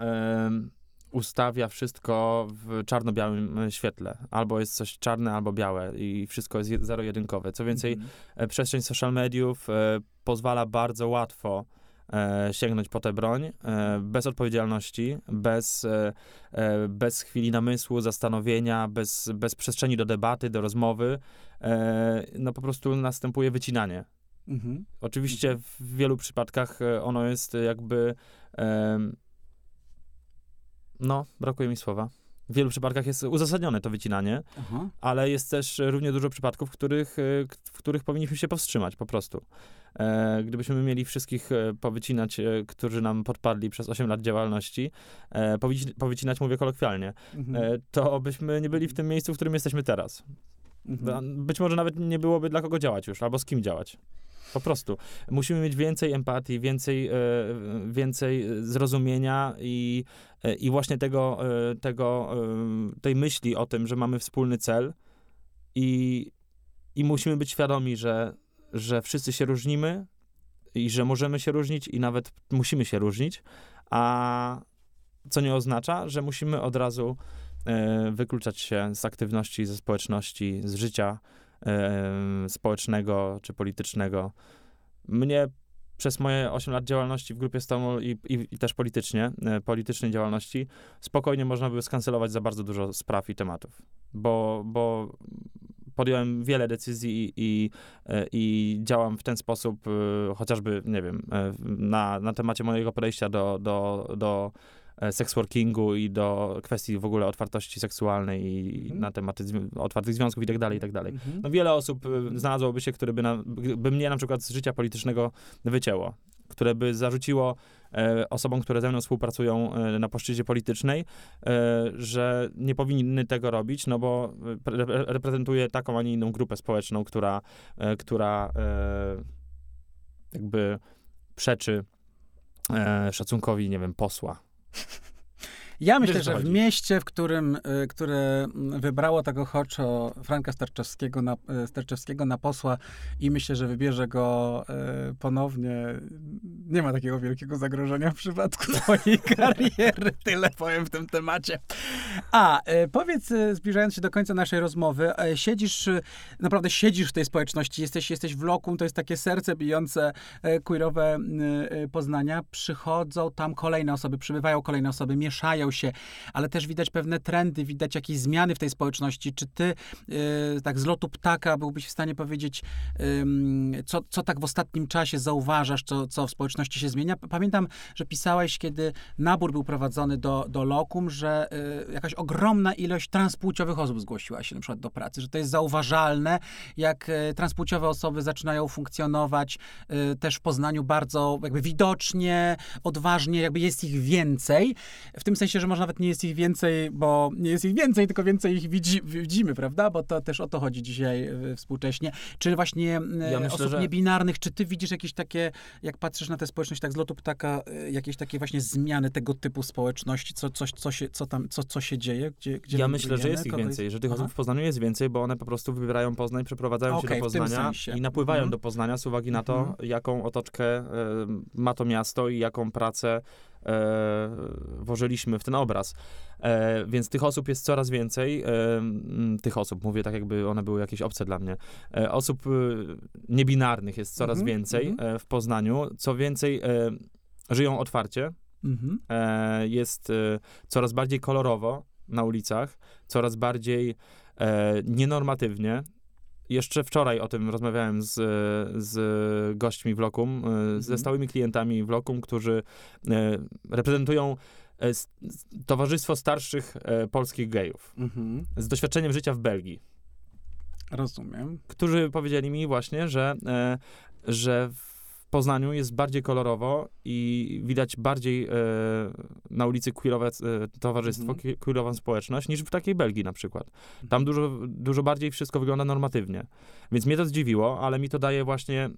B: y, ustawia wszystko w czarno-białym świetle. Albo jest coś czarne, albo białe i wszystko jest zero-jedynkowe. Co więcej, mm -hmm. przestrzeń social mediów pozwala bardzo łatwo e, sięgnąć po tę broń e, bez odpowiedzialności, bez, e, e, bez chwili namysłu, zastanowienia, bez, bez przestrzeni do debaty, do rozmowy. E, no po prostu następuje wycinanie. Mhm. Oczywiście mhm. w wielu przypadkach e, ono jest jakby. no, brakuje mi słowa. W wielu przypadkach jest uzasadnione to wycinanie, Aha. ale jest też równie dużo przypadków, w których, w których powinniśmy się powstrzymać po prostu. E, gdybyśmy mieli wszystkich e, powycinać, e, którzy nam podpadli przez 8 lat działalności, powycinać mówię kolokwialnie, mhm. to byśmy nie byli w tym miejscu, w którym jesteśmy teraz. Mhm. Być może nawet nie byłoby dla kogo działać już, albo z kim działać. Po prostu. Musimy mieć więcej empatii, więcej, więcej zrozumienia i, i właśnie tego, tego, tej myśli o tym, że mamy wspólny cel i, i musimy być świadomi, że że wszyscy się różnimy i że możemy się różnić i nawet musimy się różnić, a co nie oznacza, że musimy od razu e, wykluczać się z aktywności, ze społeczności, z życia e, społecznego czy politycznego. Mnie przez moje 8 lat działalności w grupie Stonewall i, i, i, też politycznie, e, politycznej działalności, spokojnie można by skancelować za bardzo dużo spraw i tematów. Bo, bo podjąłem wiele decyzji i, e, i działam w ten sposób, e, chociażby, nie wiem, na, na temacie mojego podejścia do, do, do seksworkingu i do kwestii w ogóle otwartości seksualnej i mhm. na tematy otwartych związków i tak dalej, i tak dalej. Mhm. No wiele osób znalazłoby się, które by, na, by mnie na przykład z życia politycznego wycięło które by zarzuciło e, osobom, które ze mną współpracują e, na płaszczyźnie politycznej, e, że nie powinny tego robić, no bo re reprezentuje taką, a nie inną grupę społeczną, która, e, która e, jakby przeczy e, szacunkowi, nie wiem, posła.
A: Ja myślę, że w mieście, w którym, y, które wybrało tego Hoczo, Franka Starczewskiego na, y, Starczewskiego na posła i myślę, że wybierze go y, ponownie, nie ma takiego wielkiego zagrożenia w przypadku twojej kariery. Tyle powiem w tym temacie. A, powiedz, zbliżając się do końca naszej rozmowy, siedzisz, naprawdę siedzisz w tej społeczności, jesteś, jesteś w lokum, to jest takie serce bijące queerowe Poznania. Przychodzą tam kolejne osoby, przybywają kolejne osoby, mieszają się, ale też widać pewne trendy, widać jakieś zmiany w tej społeczności. Czy ty tak z lotu ptaka byłbyś w stanie powiedzieć, co, co tak w ostatnim czasie zauważasz, co, co w społeczności się zmienia? Pamiętam, że pisałeś, kiedy nabór był prowadzony do, do lokum, że y, jakaś ogromna ilość transpłciowych osób zgłosiła się na przykład do pracy, że to jest zauważalne, jak y, transpłciowe osoby zaczynają funkcjonować też w Poznaniu bardzo jakby widocznie, odważnie, jakby jest ich więcej. W tym sensie, że może nawet nie jest ich więcej, bo nie jest ich więcej, tylko więcej ich widzi, widzimy, prawda? Bo to też o to chodzi dzisiaj e, współcześnie. Czy właśnie e, ja myślę, osób że... niebinarnych, czy ty widzisz jakieś takie, jak patrzysz na tę społeczność tak z lotu ptaka, e, jakieś takie właśnie zmiany tego typu społeczności, co, coś, co, się, co tam, co, co się dzieje? Gdzie, gdzie
B: ja myślę, że jest ich więcej, że tych Aha. osób w Poznaniu jest więcej, bo one po prostu wybierają Poznań, przeprowadzają okay, się do Poznania i napływają mhm. do Poznania z uwagi na to, mhm. jaką otoczkę y, ma to miasto i jaką pracę włożyliśmy w ten obraz. E, więc tych osób jest coraz więcej. E, tych osób, mówię tak jakby one były jakieś obce dla mnie. E, osób e, niebinarnych jest coraz -hmm, więcej -hmm. w Poznaniu. Co więcej, e, żyją otwarcie. -hmm. jest coraz bardziej kolorowo na ulicach, coraz bardziej nienormatywnie jeszcze wczoraj o tym rozmawiałem z, z gośćmi w Lokum, mhm. ze stałymi klientami w Lokum, którzy e, reprezentują e, Towarzystwo Starszych e, Polskich Gejów
A: Mhm.
B: z doświadczeniem życia w Belgii,
A: Rozumiem.
B: którzy powiedzieli mi właśnie, że, e, że w Poznaniu jest bardziej kolorowo i widać bardziej e, na ulicy queerowe e, towarzystwo,
A: Mhm.
B: mhm. queerową społeczność niż w takiej Belgii na przykład. Tam dużo, dużo bardziej wszystko wygląda normatywnie. Więc mnie to zdziwiło, ale mi to daje właśnie.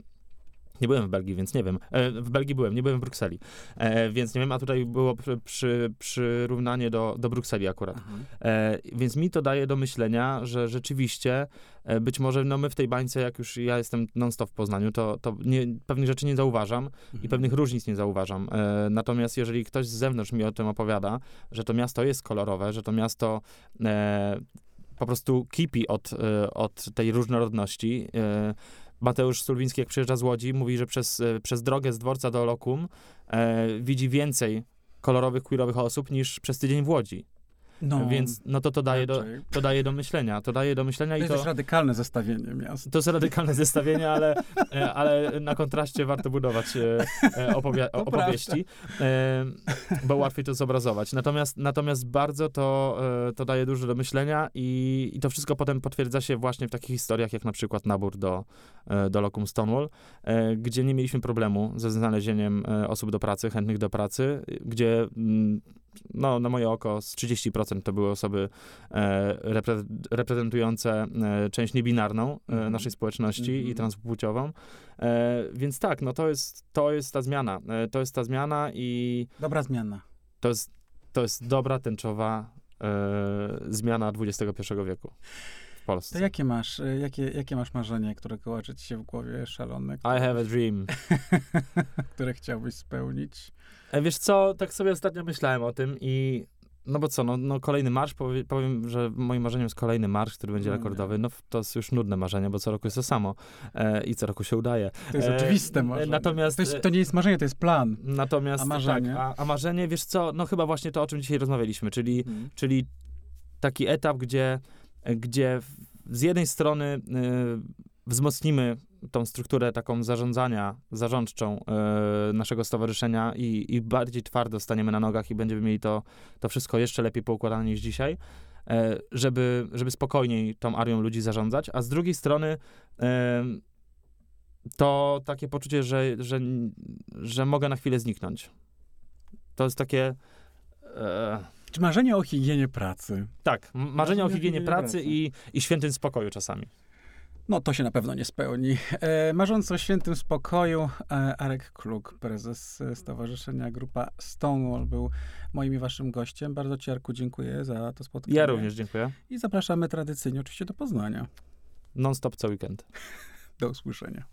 B: Nie byłem w Belgii, więc nie wiem. E, w Belgii byłem, nie byłem w Brukseli. E, więc nie wiem, a tutaj było przy, przy, przyrównanie do, do Brukseli akurat.
A: Mhm.
B: E, więc mi to daje do myślenia, że rzeczywiście być może no my w tej bańce, jak już ja jestem non-stop w Poznaniu, to, to nie, pewnych rzeczy nie zauważam i
A: Mhm.
B: pewnych różnic nie zauważam. E, natomiast jeżeli ktoś z zewnątrz mi o tym opowiada, że to miasto jest kolorowe, że to miasto e, po prostu kipi od, e, od tej różnorodności. Mateusz Sulwiński, jak przyjeżdża z Łodzi, mówi, że przez, e, przez drogę z dworca do Lokum e, widzi więcej kolorowych, queerowych osób niż przez tydzień w Łodzi.
A: No,
B: Więc no to to daje, do, to daje do myślenia. To daje do myślenia
A: To
B: i
A: jest
B: to,
A: dość radykalne zestawienie miast.
B: to jest radykalne zestawienie, ale, e, ale na kontraście warto budować e, e, opowieści, bo łatwiej to zobrazować. Natomiast, natomiast bardzo to, to daje dużo do myślenia i, i to wszystko potem potwierdza się właśnie w takich historiach, jak na przykład nabór do, do Locum Stonewall, gdzie nie mieliśmy problemu ze znalezieniem osób do pracy, chętnych do pracy, gdzie mm, no, na moje oko z 30% to były osoby e, repre, reprezentujące e, część niebinarną e,
A: Mhm.
B: naszej społeczności
A: Mhm.
B: i transpłciową. E, więc tak, no to jest, to jest ta zmiana. To jest ta zmiana i
A: Dobra zmiana.
B: to jest, to jest dobra, tęczowa zmiana XXI wieku w
A: To
B: Polsce.
A: jakie masz, y, jakie, jakie masz marzenie, które kołacze ci się w głowie szalone,
B: I
A: które,
B: have a dream.
A: które chciałbyś spełnić?
B: E, Wiesz co, tak sobie ostatnio myślałem o tym i no bo co, no, no kolejny marsz, powie, powiem, że moim marzeniem jest kolejny marsz, który będzie rekordowy. No to jest już nudne marzenie, bo co roku jest to samo e, i co roku się udaje.
A: To jest
B: E,
A: oczywiste
B: e,
A: marzenie.
B: natomiast,
A: To,
B: e,
A: jest, to nie jest marzenie, to jest plan.
B: Natomiast
A: A marzenie?
B: Tak, a, a marzenie, wiesz co, no chyba właśnie to, o czym dzisiaj rozmawialiśmy, czyli,
A: Mhm.
B: czyli taki etap, gdzie, gdzie z jednej strony y, wzmocnimy tą strukturę taką zarządzania, zarządczą y, naszego stowarzyszenia i, i bardziej twardo staniemy na nogach i będziemy mieli to, to wszystko jeszcze lepiej poukładane niż dzisiaj, e, żeby, żeby spokojniej tą arią ludzi zarządzać, a z drugiej strony to takie poczucie, że, że, że mogę na chwilę zniknąć. To jest takie.
A: Czy marzenie o higienie pracy?
B: tak, m- marzenie o higienie pracy
A: pracy.
B: i, i świętym spokoju czasami.
A: No, to się na pewno nie spełni. E, marząc o świętym spokoju, e, Arek Kluk, prezes e, Stowarzyszenia Grupa Stonewall, był moim i waszym gościem. Bardzo ci, Arku, dziękuję za to spotkanie.
B: Ja również dziękuję.
A: I zapraszamy tradycyjnie oczywiście do Poznania.
B: Non-stop co weekend.
A: Do usłyszenia.